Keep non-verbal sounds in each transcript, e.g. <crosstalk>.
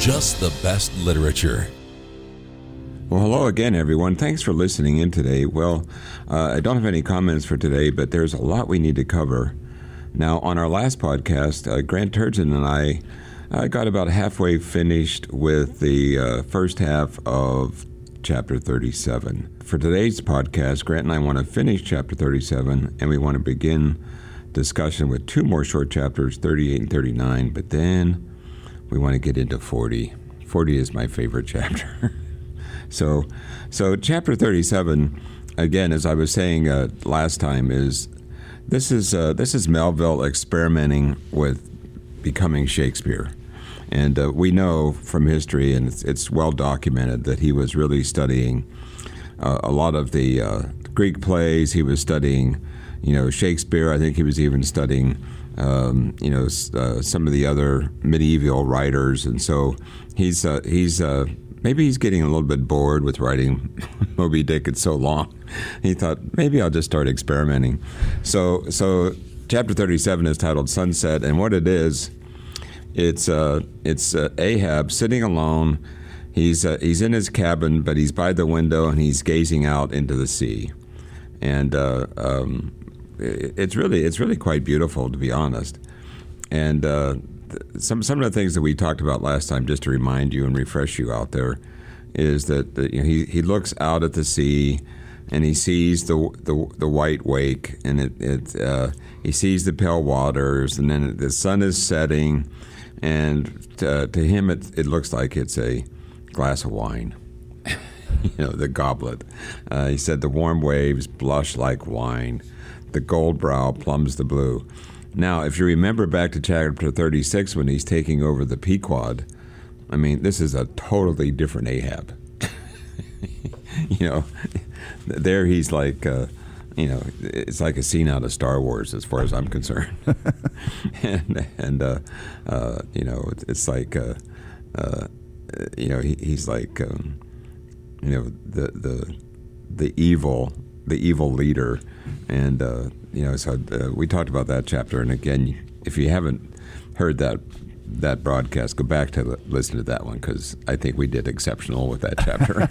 Just the Best Literature. Well, hello again, everyone. Thanks for listening in today. Well, uh, I don't have any comments for today, but there's a lot we need to cover. Now, on our last podcast, uh, Grant Turgeon and I got about halfway finished with the uh, first half of chapter 37. For today's podcast, Grant and I want to finish chapter 37, and we want to begin discussion with two more short chapters, 38 and 39, but then we want to get into 40. 40 is my favorite chapter. <laughs> So, so chapter 37, again, as I was saying uh, last time, is this is uh, this is Melville experimenting with becoming Shakespeare, and uh, we know from history, and it's, it's well documented that he was really studying uh, a lot of the uh, Greek plays. He was studying, you know, Shakespeare. I think he was even studying, um, you know, uh, some of the other medieval writers, and so he's uh, he's uh, maybe he's getting a little bit bored with writing <laughs> Moby Dick. It's so long. He thought maybe I'll just start experimenting. So so chapter thirty seven is titled Sunset, and what it is. It's uh, it's uh, Ahab sitting alone. He's uh, he's in his cabin, but he's by the window and he's gazing out into the sea, and um, it's really it's really quite beautiful to be honest. And uh, some some of the things that we talked about last time, just to remind you and refresh you out there, is that, that you know, he he looks out at the sea, and he sees the the, the white wake, and it, it uh, he sees the pale waters, and then the sun is setting, and to, to him it it looks like it's a glass of wine. <laughs> you know, the goblet. Uh, he said, The warm waves blush like wine, the gold brow plumbs the blue. Now, if you remember back to chapter 36 when he's taking over the Pequod, I mean, this is a totally different Ahab. <laughs> you know, <laughs> there he's like, uh, you know, it's like a scene out of Star Wars as far as I'm concerned. <laughs> and, and uh, uh, you know, it's, like, uh, uh, you know, he, he's like, um, you know the the the evil the evil leader and uh, you know so uh, we talked about that chapter. And again if you haven't heard that that broadcast go back to li- listen to that one because I think we did exceptional with that chapter.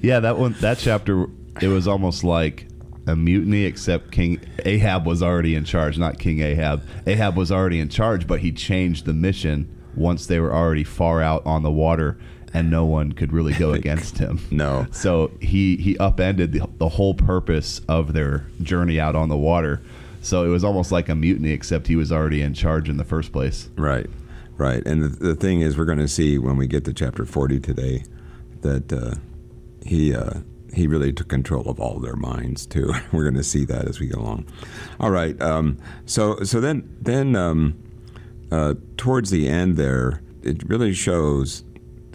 <laughs> Yeah, that one, that chapter, it was almost like a mutiny, except King Ahab was already in charge, not King Ahab. Ahab was already in charge, but he changed the mission once they were already far out on the water, and no one could really go <laughs> against him. no So he he upended the, the whole purpose of their journey out on the water. So it was almost like a mutiny, except he was already in charge in the first place. right right and the, the thing is we're going to see when we get to chapter 40 today that uh, he uh, he really took control of all their minds too. <laughs> We're going to see that as we go along. All right. Um, so so then then um, uh, towards the end there, it really shows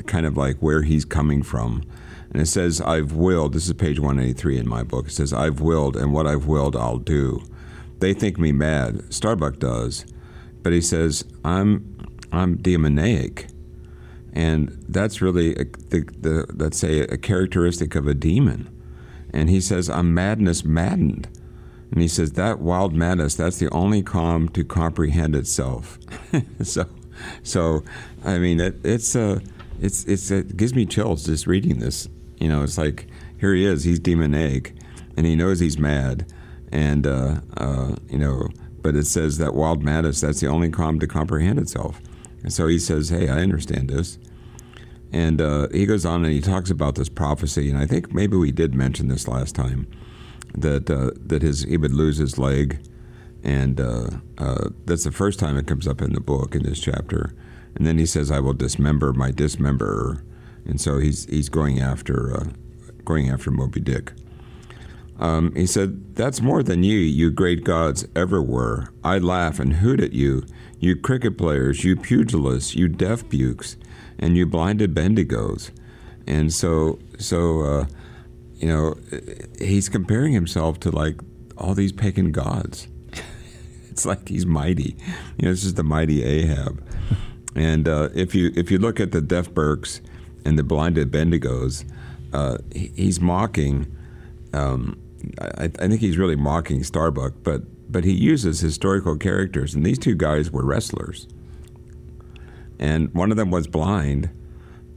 kind of like where he's coming from. And it says, I've willed, this is page 183 in my book. It says, I've willed, and what I've willed, I'll do. They think me mad. Starbuck does. But he says, I'm, I'm demoniac. And that's really, a, the, the, let's say, a characteristic of a demon. And he says, I'm madness maddened. And he says, that wild madness, that's the only calm to comprehend itself. <laughs> so, so, I mean, it, it's, uh, it's, it's, it gives me chills just reading this. You know, it's like, here he is, he's demoniac, and he knows he's mad. And, uh, uh, you know, but it says that wild madness, that's the only calm to comprehend itself. And so he says, hey, I understand this. And uh, he goes on and he talks about this prophecy, and I think maybe we did mention this last time that uh, that his he would lose his leg, and uh, uh, that's the first time it comes up in the book in this chapter. And then he says, "I will dismember my dismemberer," and so he's he's going after uh, going after Moby Dick. Um, he said, That's more than you, you great gods, ever were. I laugh and hoot at you, you cricket players, you pugilists, you deaf Burkes, and you blinded Bendigos. And so, so uh, you know, he's comparing himself to like all these pagan gods. <laughs> it's like he's mighty. You know, this is the mighty Ahab. And uh, if you if you look at the deaf Burkes and the blinded Bendigos, uh, he's mocking. Um, I, I, think he's really mocking Starbuck, but but he uses historical characters, and these two guys were wrestlers, and one of them was blind,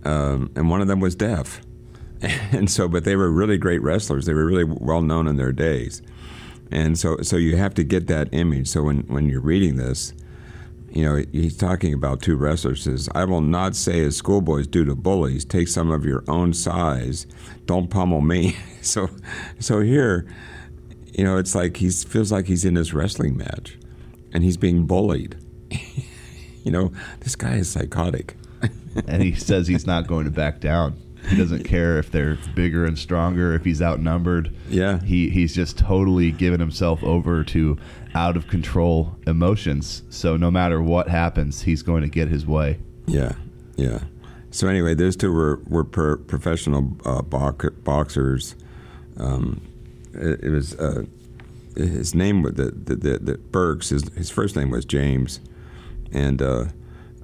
um, and one of them was deaf, <laughs> and so but they were really great wrestlers. They were really well known in their days, and so so you have to get that image. So when when you're reading this you know, he's talking about two wrestlers. Says, "I will not say as schoolboys do to bullies, take some of your own size, don't pummel me." <laughs> so, so here, you know, it's like he feels like he's in this wrestling match, and he's being bullied. <laughs> you know, this guy is psychotic. <laughs> and he says he's not going to back down. He doesn't care if they're bigger and stronger, if he's outnumbered. Yeah. He he's just totally given himself over to out of control emotions. So no matter what happens, he's going to get his way. Yeah. Yeah. So anyway, those two were were professional uh, boxers. Um, it, it, was uh, his name was the the, the, the Burkes. His, his first name was James, and uh,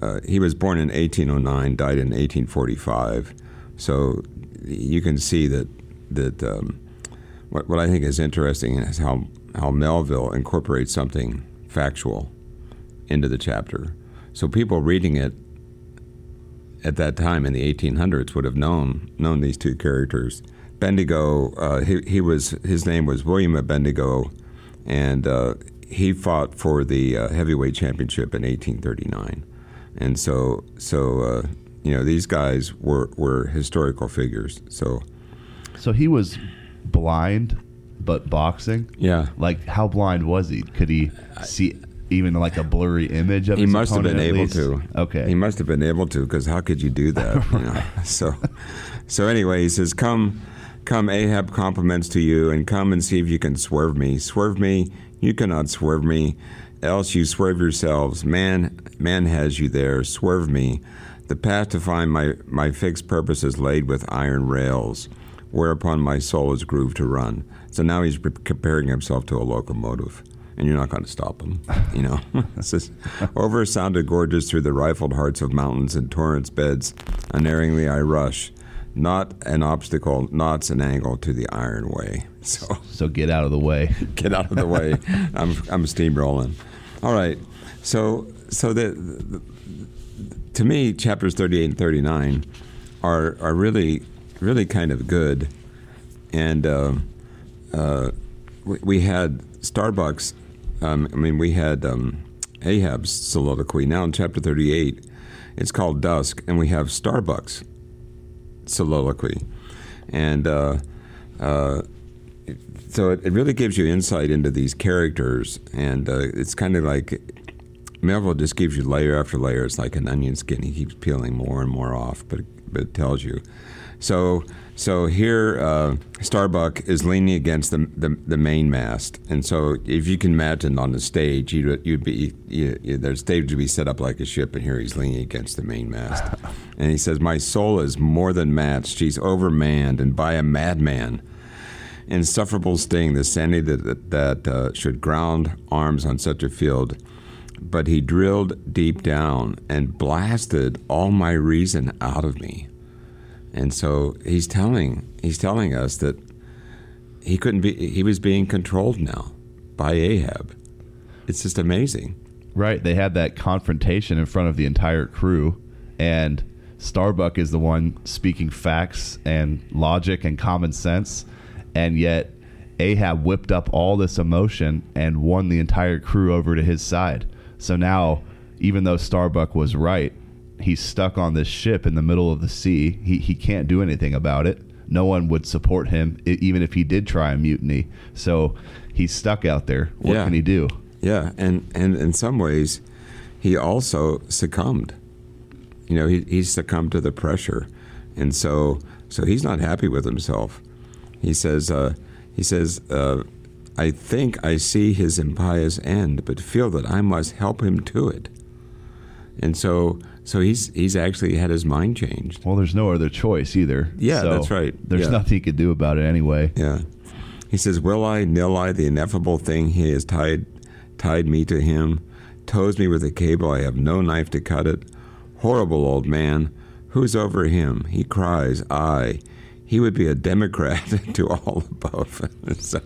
uh he was born in 1809, died in 1845. So you can see that that um, what, what I think is interesting is how how Melville incorporates something factual into the chapter. So people reading it at that time in the 1800s would have known known these two characters. Bendigo, uh, he, he was his name was William of Bendigo, and uh, he fought for the uh, heavyweight championship in 1839. And so so uh, you know these guys were were historical figures. So so he was blind, but boxing. Yeah, like how blind was he? Could he see? Even like a blurry image of he must have been able least? to. Okay, he must have been able to because how could you do <laughs> that? right. you know? So, so anyway, he says, "Come, come, Ahab compliments to you, and come and see if you can swerve me. Swerve me, you cannot swerve me, else you swerve yourselves. Man, man has you there. Swerve me." The path to find my, my fixed purpose is laid with iron rails, whereupon my soul is grooved to run. So now he's comparing himself to a locomotive, and you're not going to stop him. You know, <laughs> says, over sounded gorges through the rifled hearts of mountains and torrents beds. Unerringly I rush, not an obstacle, knots an angle to the iron way. <laughs> So, so get out of the way. <laughs> get out of the way. I'm I'm steamrolling. All right. So so the, the to me, chapters 38 and 39 are, are really, really kind of good. And uh, uh, we, we, had Starbucks, um, I mean, we had um, Ahab's soliloquy. Now in chapter 38, it's called Dusk, and we have Starbucks soliloquy. And uh, uh so it, it, really gives you insight into these characters, and uh, it's kind of like Melville just gives you layer after layer. It's like an onion skin. He keeps peeling more and more off, but but it tells you. So so here, uh, Starbuck is leaning against the, the, the main mast, and so if you can imagine on the stage, you'd, you'd be you, you, the stage would be set up like a ship, and here he's leaning against the main mast, <laughs> and he says, "My soul is more than matched. She's overmanned, and by a madman." Insufferable sting, the sanity that, that uh, should ground arms on such a field but he drilled deep down and blasted all my reason out of me. And so he's telling he's telling us that he couldn't be he was being controlled now by Ahab. It's just amazing. Right. They had that confrontation in front of the entire crew and Starbuck is the one speaking facts and logic and common sense and yet Ahab whipped up all this emotion and won the entire crew over to his side. So now, even though Starbuck was right, he's stuck on this ship in the middle of the sea. He, he can't do anything about it. No one would support him, even if he did try a mutiny. So he's stuck out there. What yeah. can he do? Yeah, and, and in some ways, he also succumbed. You know, he, he succumbed to the pressure, and so so he's not happy with himself. He says uh, he says uh, I think I see his impious end, but feel that I must help him to it. And so, so he's he's actually had his mind changed. Well, there's no other choice either. Yeah, So that's right. There's Yeah. nothing he could do about it anyway. Yeah. He says, Will I, nil I, the ineffable thing he has tied tied me to him, tows me with a cable, I have no knife to cut it. Horrible old man, who's over him? He cries, I. He would be a Democrat <laughs> to all above. <laughs> so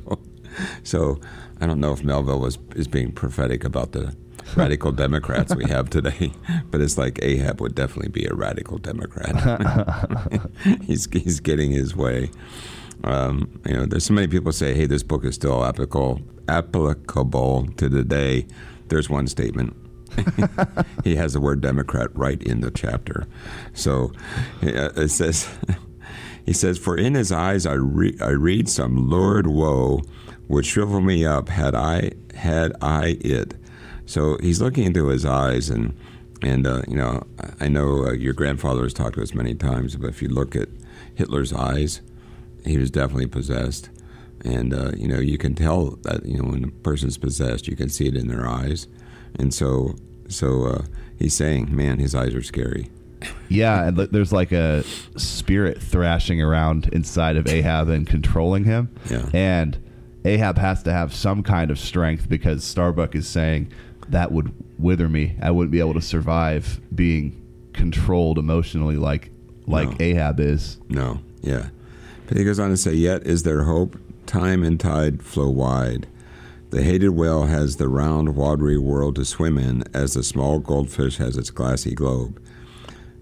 so I don't know if Melville was is being prophetic about the radical Democrats we have today, <laughs> but it's like Ahab would definitely be a radical Democrat. <laughs> he's he's getting his way. Um, you know, there's so many people say, "Hey, this book is still applicable applicable to today." There's one statement. <laughs> he has the word Democrat right in the chapter. So it says, he says, "For in his eyes I, re- I read some lurid woe, would shrivel me up had I had I it." So he's looking into his eyes, and and uh, you know, I know uh, your grandfather has talked to us many times, but if you look at Hitler's eyes, he was definitely possessed, and uh, you know, you can tell that you know when a person's possessed, you can see it in their eyes, and so so uh, he's saying, man, his eyes are scary. Yeah, and there's like a spirit thrashing around inside of Ahab and controlling him. Yeah. And Ahab has to have some kind of strength because Starbuck is saying that would wither me. I wouldn't be able to survive being controlled emotionally like like No. Ahab is. No, yeah. But he goes on to say, Yet is there hope, time and tide flow wide. The hated whale has the round, watery world to swim in, as the small goldfish has its glassy globe.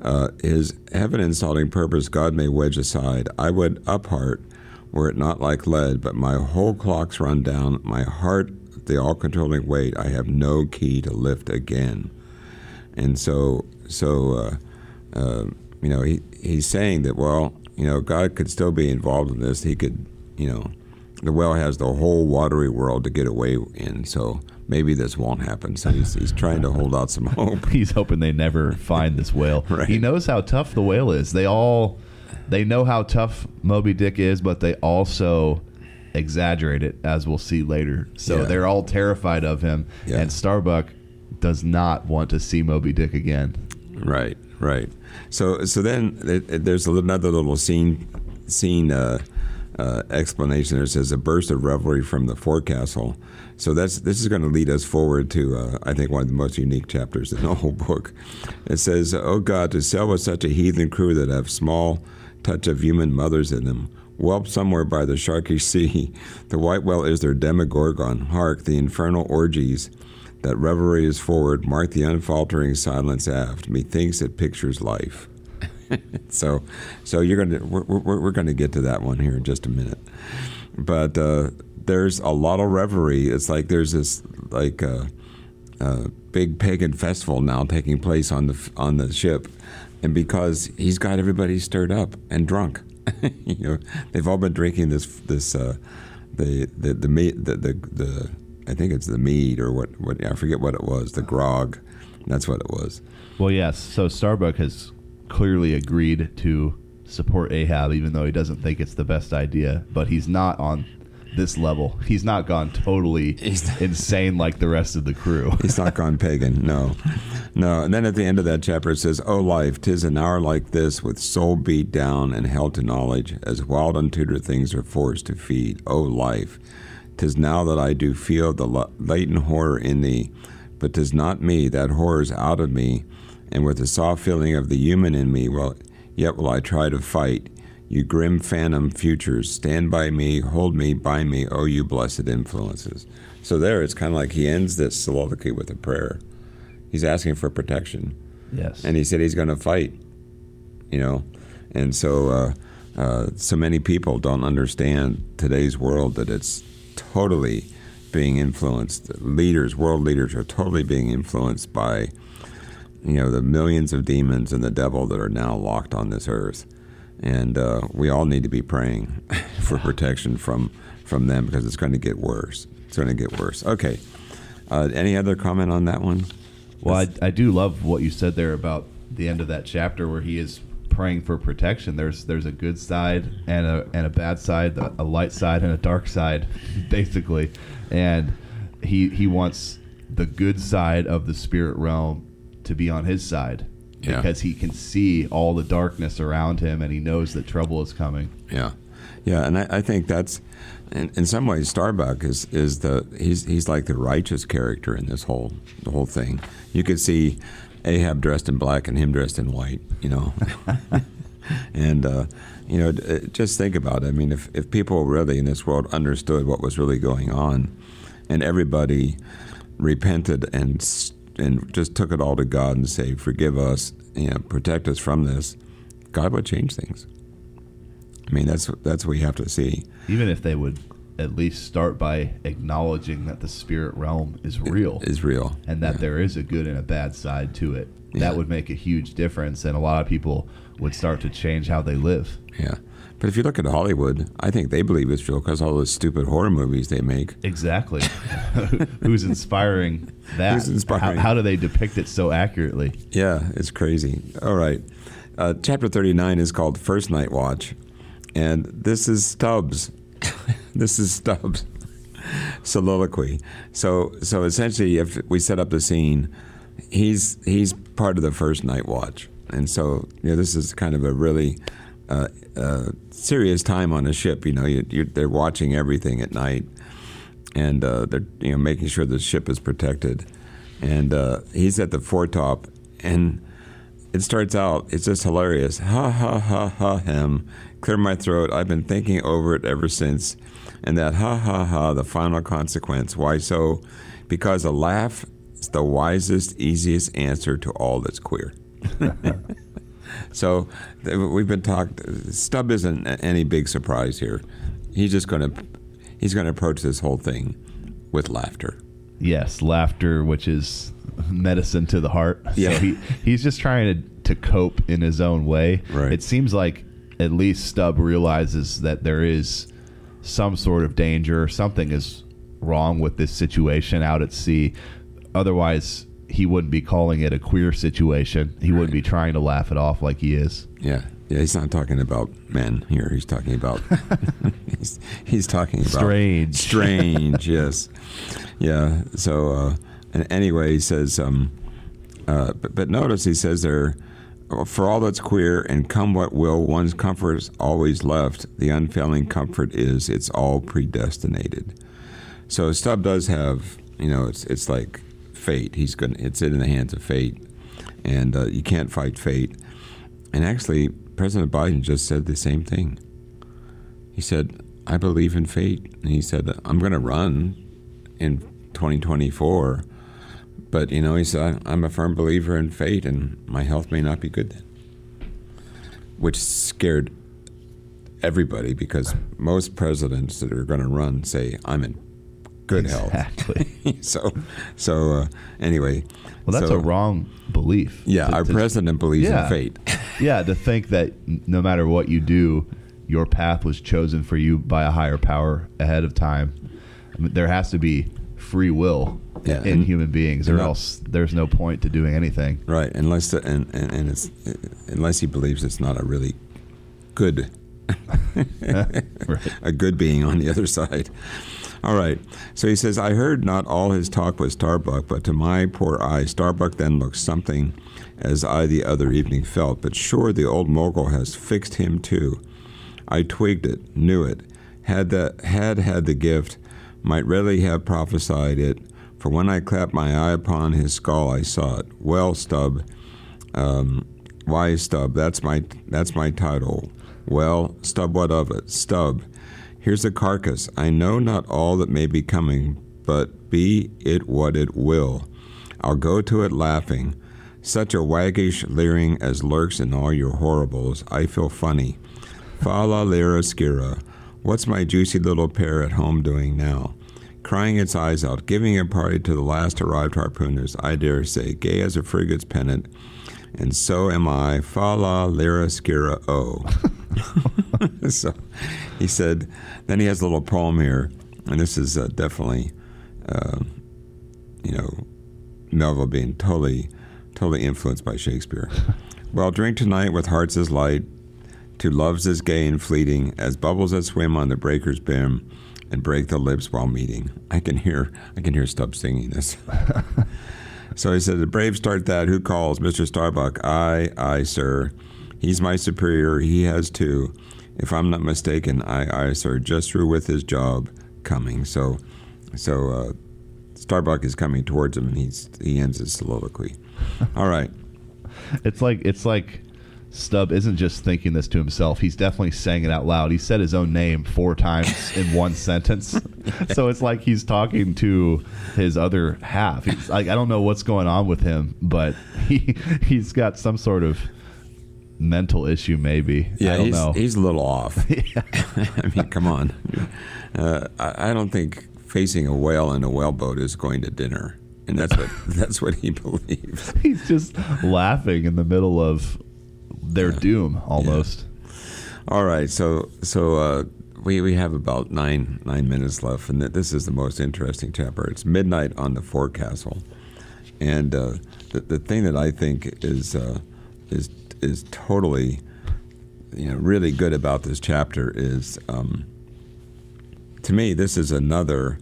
Uh, his heaven insulting purpose God may wedge aside. I would upheart, were it not like lead, but my whole clock's run down, my heart, the all controlling weight, I have no key to lift again. And so, so uh, uh, you know, he, he's saying that, well, you know, God could still be involved in this. He could, you know, the well has the whole watery world to get away in. So maybe this won't happen. So he's, he's trying to hold out some <laughs> hope. He's hoping they never find this whale. <laughs> Right. He knows how tough the whale is. They all they know how tough Moby Dick is, but they also exaggerate it, as we'll see later. So Yeah. they're all terrified of him, Yeah. and Starbuck does not want to see Moby Dick again. Right, right. So, so then there's another little scene, scene uh, uh, explanation. There says a burst of revelry from the forecastle. So that's this is going to lead us forward to uh, I think one of the most unique chapters in the whole book. It says, "Oh God, to sail with such a heathen crew that have small touch of human mothers in them." Whelp somewhere by the sharky sea, <laughs> the white whale is their demogorgon. Hark, the infernal orgies that revelry is forward, mark the unfaltering silence aft. Methinks it pictures life. <laughs> so, so you're gonna we're, we're, we're gonna get to that one here in just a minute. But uh, there's a lot of revelry. It's like there's this like uh, uh, big pagan festival now taking place on the on the ship, and because he's got everybody stirred up and drunk, <laughs> you know, they've all been drinking this this uh, the the the meat the, the the I think it's the mead or what what I forget what it was the grog, that's what it was. Well, yes. So Starbuck has clearly agreed to support Ahab, even though he doesn't think it's the best idea. But he's not on this level. He's not gone totally insane like the rest of the crew. <laughs> He's not gone pagan, no. No. And then at the end of that chapter it says, O life, tis an hour like this, with soul beat down and held to knowledge, as wild untutored things are forced to feed. O life, tis now that I do feel the latent horror in thee, but tis not me, that horror's out of me, and with the soft feeling of the human in me, well, yet will I try to fight. You grim phantom futures, stand by me, hold me, bind me, oh, you blessed influences. So there, it's kind of like he ends this soliloquy with a prayer. He's asking for protection, Yes. and he said he's going to fight. You know, and so uh, uh, so many people don't understand today's world that it's totally being influenced. Leaders, world leaders, are totally being influenced by you know the millions of demons and the devil that are now locked on this earth, and uh, we all need to be praying <laughs> for protection from from them because it's going to get worse. It's going to get worse. Okay. Uh, any other comment on that one? Well, I, I do love what you said there about the end of that chapter where he is praying for protection. There's there's a good side and a and a bad side, a light side and a dark side, <laughs> basically, and he he wants the good side of the spirit realm to be on his side, Yeah. because he can see all the darkness around him and he knows that trouble is coming. Yeah, yeah, and I, I think that's in, in some ways Starbuck is is the he's he's like the righteous character in this whole the whole thing. You could see Ahab dressed in black and him dressed in white, you know, <laughs> and uh, you know uh, just think about it. I mean, if if people really in this world understood what was really going on, and everybody repented and and just took it all to God and say, "Forgive us, you know, protect us from this," God would change things. I mean, that's that's what you have to see. Even if they would at least start by acknowledging that the spirit realm is real Is real, and that Yeah. there is a good and a bad side to it. Yeah. That would make a huge difference, and a lot of people would start to change how they live. Yeah, but if you look at Hollywood, I think they believe it's real because all those stupid horror movies they make. Exactly. <laughs> Who's inspiring that? Who's inspiring? How, how do they depict it so accurately? Yeah, it's crazy. All right, uh, chapter thirty-nine is called First Night Watch, and this is Stubbs. <laughs> this is Stubbs soliloquy. So, so essentially, if we set up the scene, he's he's part of the first night watch, and so you know this is kind of a really uh, serious time on a ship. You know, you, you, they're watching everything at night, and uh, they're you know making sure the ship is protected, and uh, he's at the foretop, and it starts out. It's just hilarious. Ha ha ha ha hem. Clear my throat. I've been thinking over it ever since, and that ha ha ha. The final consequence. Why so? Because a laugh is the wisest, easiest answer to all that's queer. <laughs> so we've been talked. Stubb isn't any big surprise here. He's just going to he's going to approach this whole thing with laughter. Yes, laughter, which is medicine to the heart. Yeah. So he, he's just trying to, to cope in his own way. Right. It seems like at least Stubb realizes that there is some sort of danger, something is wrong with this situation out at sea. Otherwise, he wouldn't be calling it a queer situation. He wouldn't be trying to laugh it off like he is. Yeah, yeah. He's not talking about men here. He's talking about <laughs> he's, he's talking about Strange. strange. <laughs> yes, yeah. So, uh, and anyway, he says, um, uh, but, but notice he says there, for all that's queer and come what will, one's comfort is always left. The unfailing comfort is it's all predestinated. So Stubb does have, you know, it's it's like fate. He's going. It's in the hands of fate, and uh, you can't fight fate. And actually, President Biden just said the same thing. He said, "I believe in fate," and he said, "I'm going to run in 2024." But you know, he said, "I'm a firm believer in fate, and my health may not be good then," which scared everybody because most presidents that are going to run say, "I'm in good Exactly. health." <laughs> so, so uh, anyway, Well, that's so- a wrong belief. Yeah, To- our to- president believes Yeah. in fate. <laughs> yeah, to think that no matter what you do, your path was chosen for you by a higher power ahead of time. I mean, there has to be free will Yeah, in and- human beings, or not- else there's no point to doing anything. Right, unless the, and, and and it's unless he believes it's not a really good <laughs> Right. a good being on the other side. All right. So he says, I heard not all his talk was Starbuck, but to my poor eye, Starbuck then looks something as I the other evening felt. But sure, the old mogul has fixed him too. I twigged it, knew it, had the had had the gift, might readily have prophesied it. For when I clapped my eye upon his skull, I saw it. Well, Stubb, um, why Stubb? That's my that's my title. Well, Stubb, what of it? Stubb, here's a carcass. I know not all that may be coming, but be it what it will, I'll go to it laughing. Such a waggish leering as lurks in all your horribles, I feel funny. Fa la lira skira. What's my juicy little pair at home doing now? Crying its eyes out, giving a party to the last arrived harpooners, I dare say, gay as a frigate's pennant. And so am I. Fa la lira skira o. <laughs> <laughs> so he said, then he has a little poem here, and this is uh, definitely, uh, you know, Melville being totally, totally influenced by Shakespeare. <laughs> well, drink tonight with hearts as light, to loves as gay and fleeting as bubbles that swim on the breaker's brim and break the lips while meeting. I can hear, I can hear Stubb singing this. <laughs> So he said, "The brave start that. Who calls, Mister Starbuck? I, I, sir. He's my superior. He has two. If I'm not mistaken, I, I, sir. Just through with his job, coming. So, so uh, Starbuck is coming towards him, and he's he ends his soliloquy. <laughs> All right. It's like it's like Stubb isn't just thinking this to himself. He's definitely saying it out loud. He said his own name four times in one <laughs> sentence. So it's like he's talking to his other half. He's like I don't know what's going on with him, but he <laughs> he's got some sort of mental issue maybe. Yeah, I don't he's, know. he's a little off. <laughs> <laughs> I mean, come on. Uh, I, I don't think facing a whale in a whaleboat is going to dinner, and that's what <laughs> that's what he believes. he's just laughing in the middle of their doom almost. All right, so so uh, we we have about nine nine minutes left, and this is the most interesting chapter. It's midnight on the forecastle, and uh, the the thing that I think is uh, is is totally you know really good about this chapter is um, to me this is another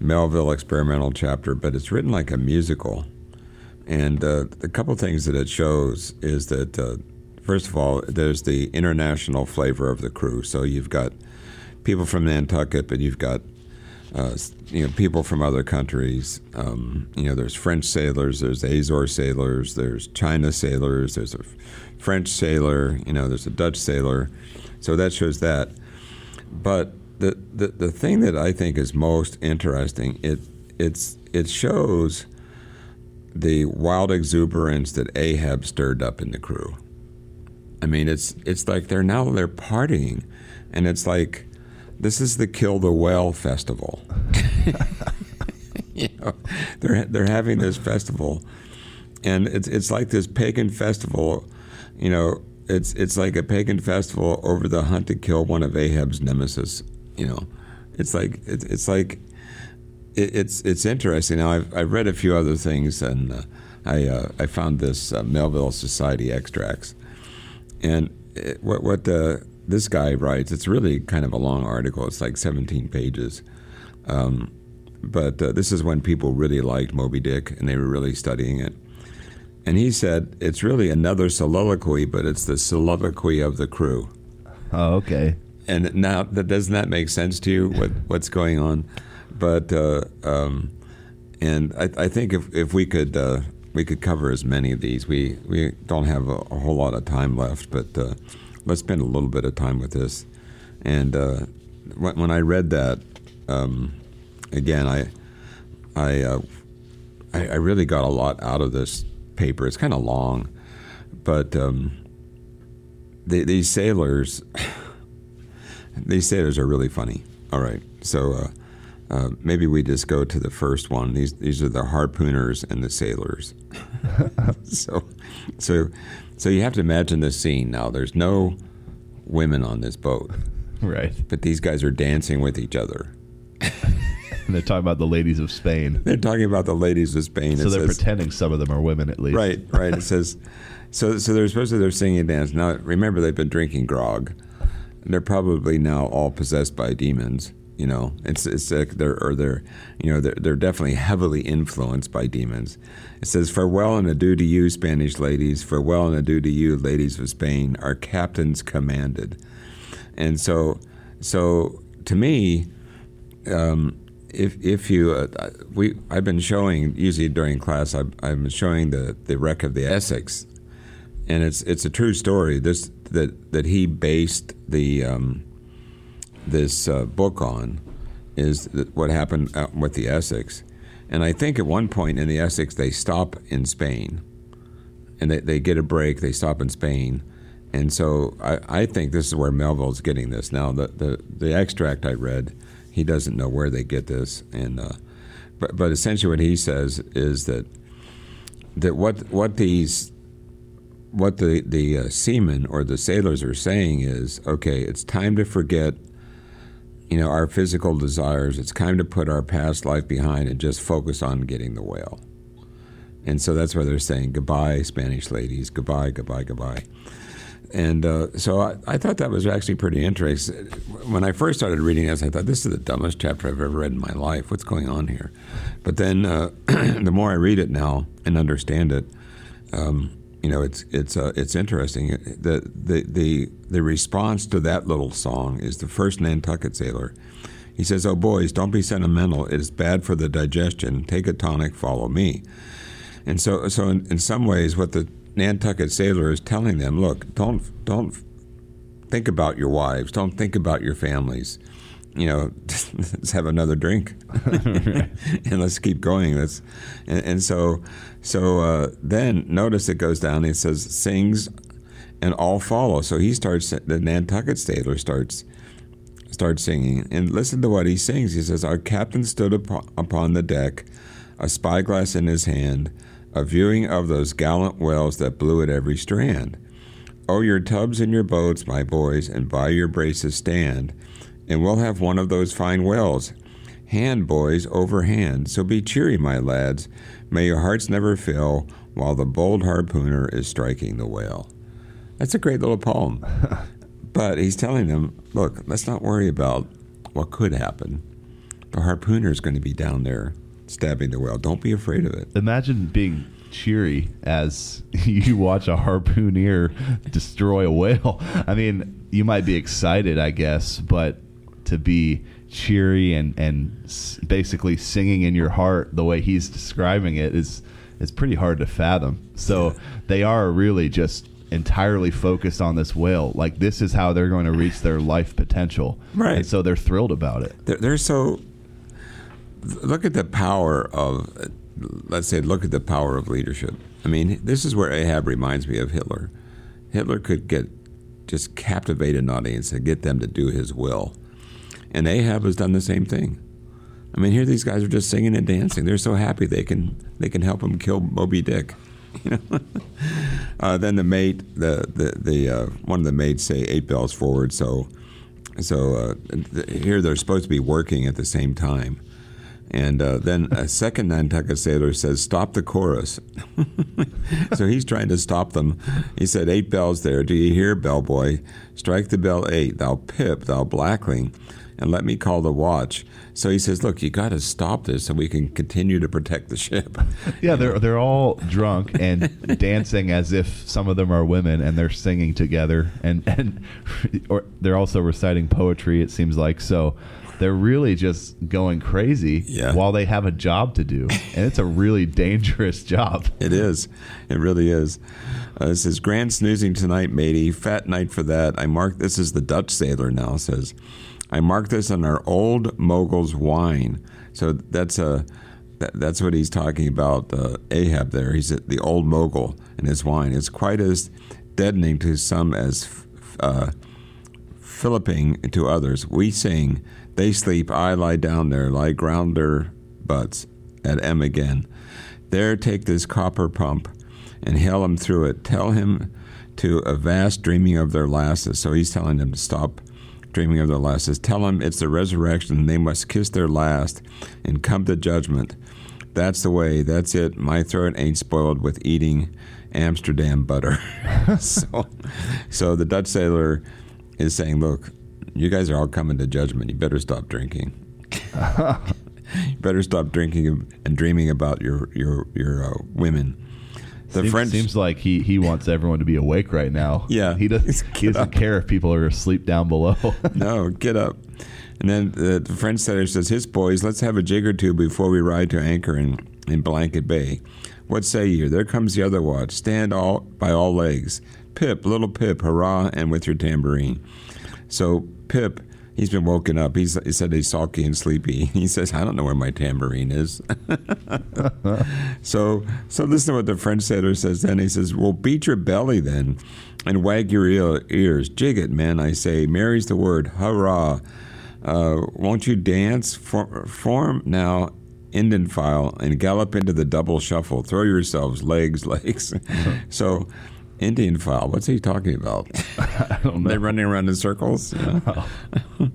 Melville experimental chapter, but it's written like a musical. And uh, the couple things that it shows is that, uh, first of all, there's the international flavor of the crew. So you've got people from Nantucket, but you've got uh, you know people from other countries. Um, you know, there's French sailors, there's Azore sailors, there's China sailors, there's a French sailor. You know, there's a Dutch sailor. So that shows that. But the, the, the thing that I think is most interesting, it it's it shows the wild exuberance that Ahab stirred up in the crew. I mean, it's it's like they're now they're partying, and it's like this is the kill the whale festival. <laughs> you know, they're they're having this festival, and it's it's like this pagan festival. You know, it's it's like a pagan festival over the hunt to kill one of Ahab's nemesis. You know, it's like it's it's like it, it's it's interesting. Now I've I've read a few other things, and uh, I uh, I found this uh, Melville Society extracts, and it, what what the this guy writes. It's really kind of a long article. It's like 17 pages. Um, but uh, this is when people really liked Moby Dick and they were really studying it. And he said it's really another soliloquy, but it's the soliloquy of the crew. Oh, okay. And now, that doesn't that make sense to you? What <laughs> what's going on? But uh, um, and I, I think if if we could uh, we could cover as many of these. We we don't have a, a whole lot of time left, but uh, let's spend a little bit of time with this. And uh, when, I read that um, again, I I, uh, I I really got a lot out of this paper. It's kind of long, but um, the, these sailors <sighs> these sailors are really funny. All right, so. Uh, uh, maybe we just go to the first one. These these are the harpooners and the sailors. <laughs> so, so, so you have to imagine this scene. Now, there's no women on this boat, Right. but these guys are dancing with each other. And <laughs> they're talking about the ladies of Spain. They're talking about the ladies of Spain. So It they're says- pretending some of them are women at least. Right, right. It says, so so they're supposed to they're singing and dance. Now remember they've been drinking grog. They're probably now all possessed by demons. You know, it's it's like they're or they're you know they're they're definitely heavily influenced by demons. It says, "Farewell and adieu to you, Spanish ladies. Farewell and adieu to you, ladies of Spain. Our captains commanded." And so, so to me, um, if if you uh, we I've been showing usually during class I've, I've been showing the the wreck of the Essex, and it's it's a true story. This that that he based the um, this uh, book on is what happened out with the Essex, and I think at one point in the Essex they stop in Spain, and they, they get a break. They stop in Spain. And so I, I think this is where Melville's getting this. Now the, the, the extract I read, he doesn't know where they get this, and uh, but but essentially what he says is that that what what these what the the uh, seamen or the sailors are saying is okay, it's time to forget you know our physical desires. It's time to put our past life behind and just focus on getting the whale. And so that's why they're saying goodbye, Spanish ladies, goodbye, goodbye, goodbye. And uh, so I, I thought that was actually pretty interesting. When I first started reading this, I thought this is the dumbest chapter I've ever read in my life. What's going on here? But then uh, <clears throat> the more I read it now and understand it, um, you know, it's it's uh, it's interesting. The, the the the response to that little song is the first Nantucket sailor. He says, "Oh boys, don't be sentimental. It is bad for the digestion. Take a tonic. Follow me." And so, so in, in some ways, what the Nantucket sailor is telling them, look, don't don't think about your wives. Don't think about your families. You know, <laughs> let's have another drink, <laughs> <laughs> and let's keep going. Let's, and, and so, so uh, then notice it goes down. It says sings, and all follow. So he starts. The Nantucket sailor starts starts singing, and listen to what he sings. He says, "Our captain stood upon, upon the deck, a spyglass in his hand." a viewing of those gallant whales that blew at every strand. Oh, your tubs and your boats, my boys, and by your braces stand, and we'll have one of those fine whales. Hand, boys, over hand, so be cheery, my lads. May your hearts never fail while the bold harpooner is striking the whale. That's a great little poem. <laughs> but he's telling them, look, let's not worry about what could happen. The harpooner is going to be down there stabbing the whale. Don't be afraid of it. Imagine being cheery as <laughs> you watch a harpooner destroy a whale. I mean, you might be excited, I guess, but to be cheery and and basically singing in your heart the way he's describing it is is pretty hard to fathom. So <laughs> they are really just entirely focused on this whale. Like this is how they're going to reach their life potential. Right. And so they're thrilled about it. They're, they're so look at the power of, let's say, look at the power of leadership. I mean, this is where Ahab reminds me of Hitler. Hitler could get just captivate an audience and get them to do his will. And Ahab has done the same thing. I mean, here these guys are just singing and dancing. They're so happy they can they can help him kill Moby Dick. <laughs> You know. uh, then the mate, the the the uh, one of the mates say eight bells forward. So so uh, th- here they're supposed to be working at the same time. And uh, then a <laughs> second Nantucket sailor says, Stop the chorus. <laughs> so he's trying to stop them. He said, Eight bells there. Do you hear, bellboy? Strike the bell eight, thou pip, thou blackling, and let me call the watch. So he says, Look, you got to stop this so we can continue to protect the ship. <laughs> Yeah, they're, they're all drunk and <laughs> dancing as if some of them are women and they're singing together. And, and <laughs> or they're also reciting poetry, it seems like. So they're really just going crazy Yeah. while they have a job to do, and it's a really dangerous job. It is. It really is. Uh, it says, Grand snoozing tonight, matey. Fat night for that. I mark this is the Dutch sailor now says, I mark this on our old mogul's wine. So that's a. That, that's what he's talking about, uh, Ahab there. He's the old mogul and his wine. It's quite as deadening to some as uh, to others. We sing, they sleep, I lie down there, lie grounder butts at M again. There take this copper pump and hail him through it. Tell him to a vast dreaming of their lasses. So he's telling them to stop dreaming of their lasses. Tell them it's the resurrection. They must kiss their last and come to judgment. That's the way. That's it. My throat ain't spoiled with eating Amsterdam butter. <laughs> so, so the Dutch sailor is saying, look, you guys are all coming to judgment. You better stop drinking. <laughs> you better stop drinking and dreaming about your your your uh, women. The seems, French seems like he, he wants everyone to be awake right now. Yeah. he doesn't, <laughs> he doesn't up. care if people are asleep down below. <laughs> no, get up. And then the, the French sailor says, His boys, let's have a jig or two before we ride to anchor in, in Blanket Bay. What say you? There comes the other watch. Stand all by all legs. Pip, little Pip, hurrah, and with your tambourine. So Pip, he's been woken up. He's, he said he's sulky and sleepy. <laughs> He says, I don't know where my tambourine is. <laughs> so, so listen to what the French sailor says then. He says, Well, beat your belly then and wag your ears. Jig it, man, I say. Merry's the word. Hurrah. Uh, won't you dance? For, form now Indian file and gallop into the double shuffle. Throw yourselves legs, <laughs> legs. so, Indian file, what's he talking about? <laughs> I don't know. They're running around in circles. <laughs> know? <laughs>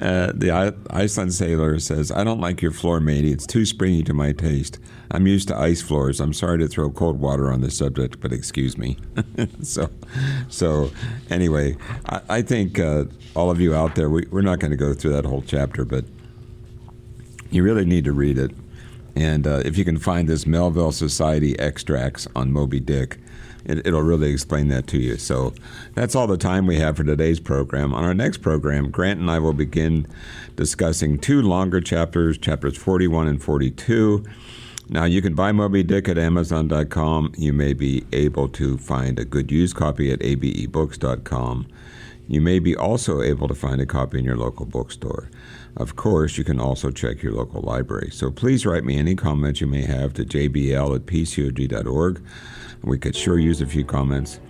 Uh, the I- Iceland sailor says, I don't like your floor, matey. It's too springy to my taste. I'm used to ice floors. I'm sorry to throw cold water on the subject, but excuse me. so, so anyway, I, I think uh, all of you out there, we, we're not going to go through that whole chapter, but you really need to read it. And uh, if you can find this Melville Society extracts on Moby Dick, it, will really explain that to you. So that's all the time we have for today's program. On our next program, Grant and I will begin discussing two longer chapters, chapters 41 and 42. Now, you can buy Moby Dick at Amazon.com. You may be able to find a good used copy at abebooks.com. You may be also able to find a copy in your local bookstore. Of course, you can also check your local library. So please write me any comments you may have to jbl at pcog.org. We could sure use a few comments.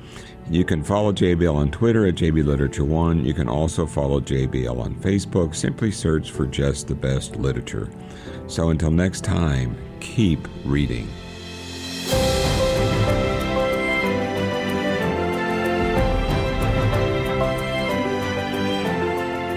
You can follow JBL on Twitter at JBLiterature1. You can also follow JBL on Facebook. Simply search for Just the Best Literature. So until next time, keep reading.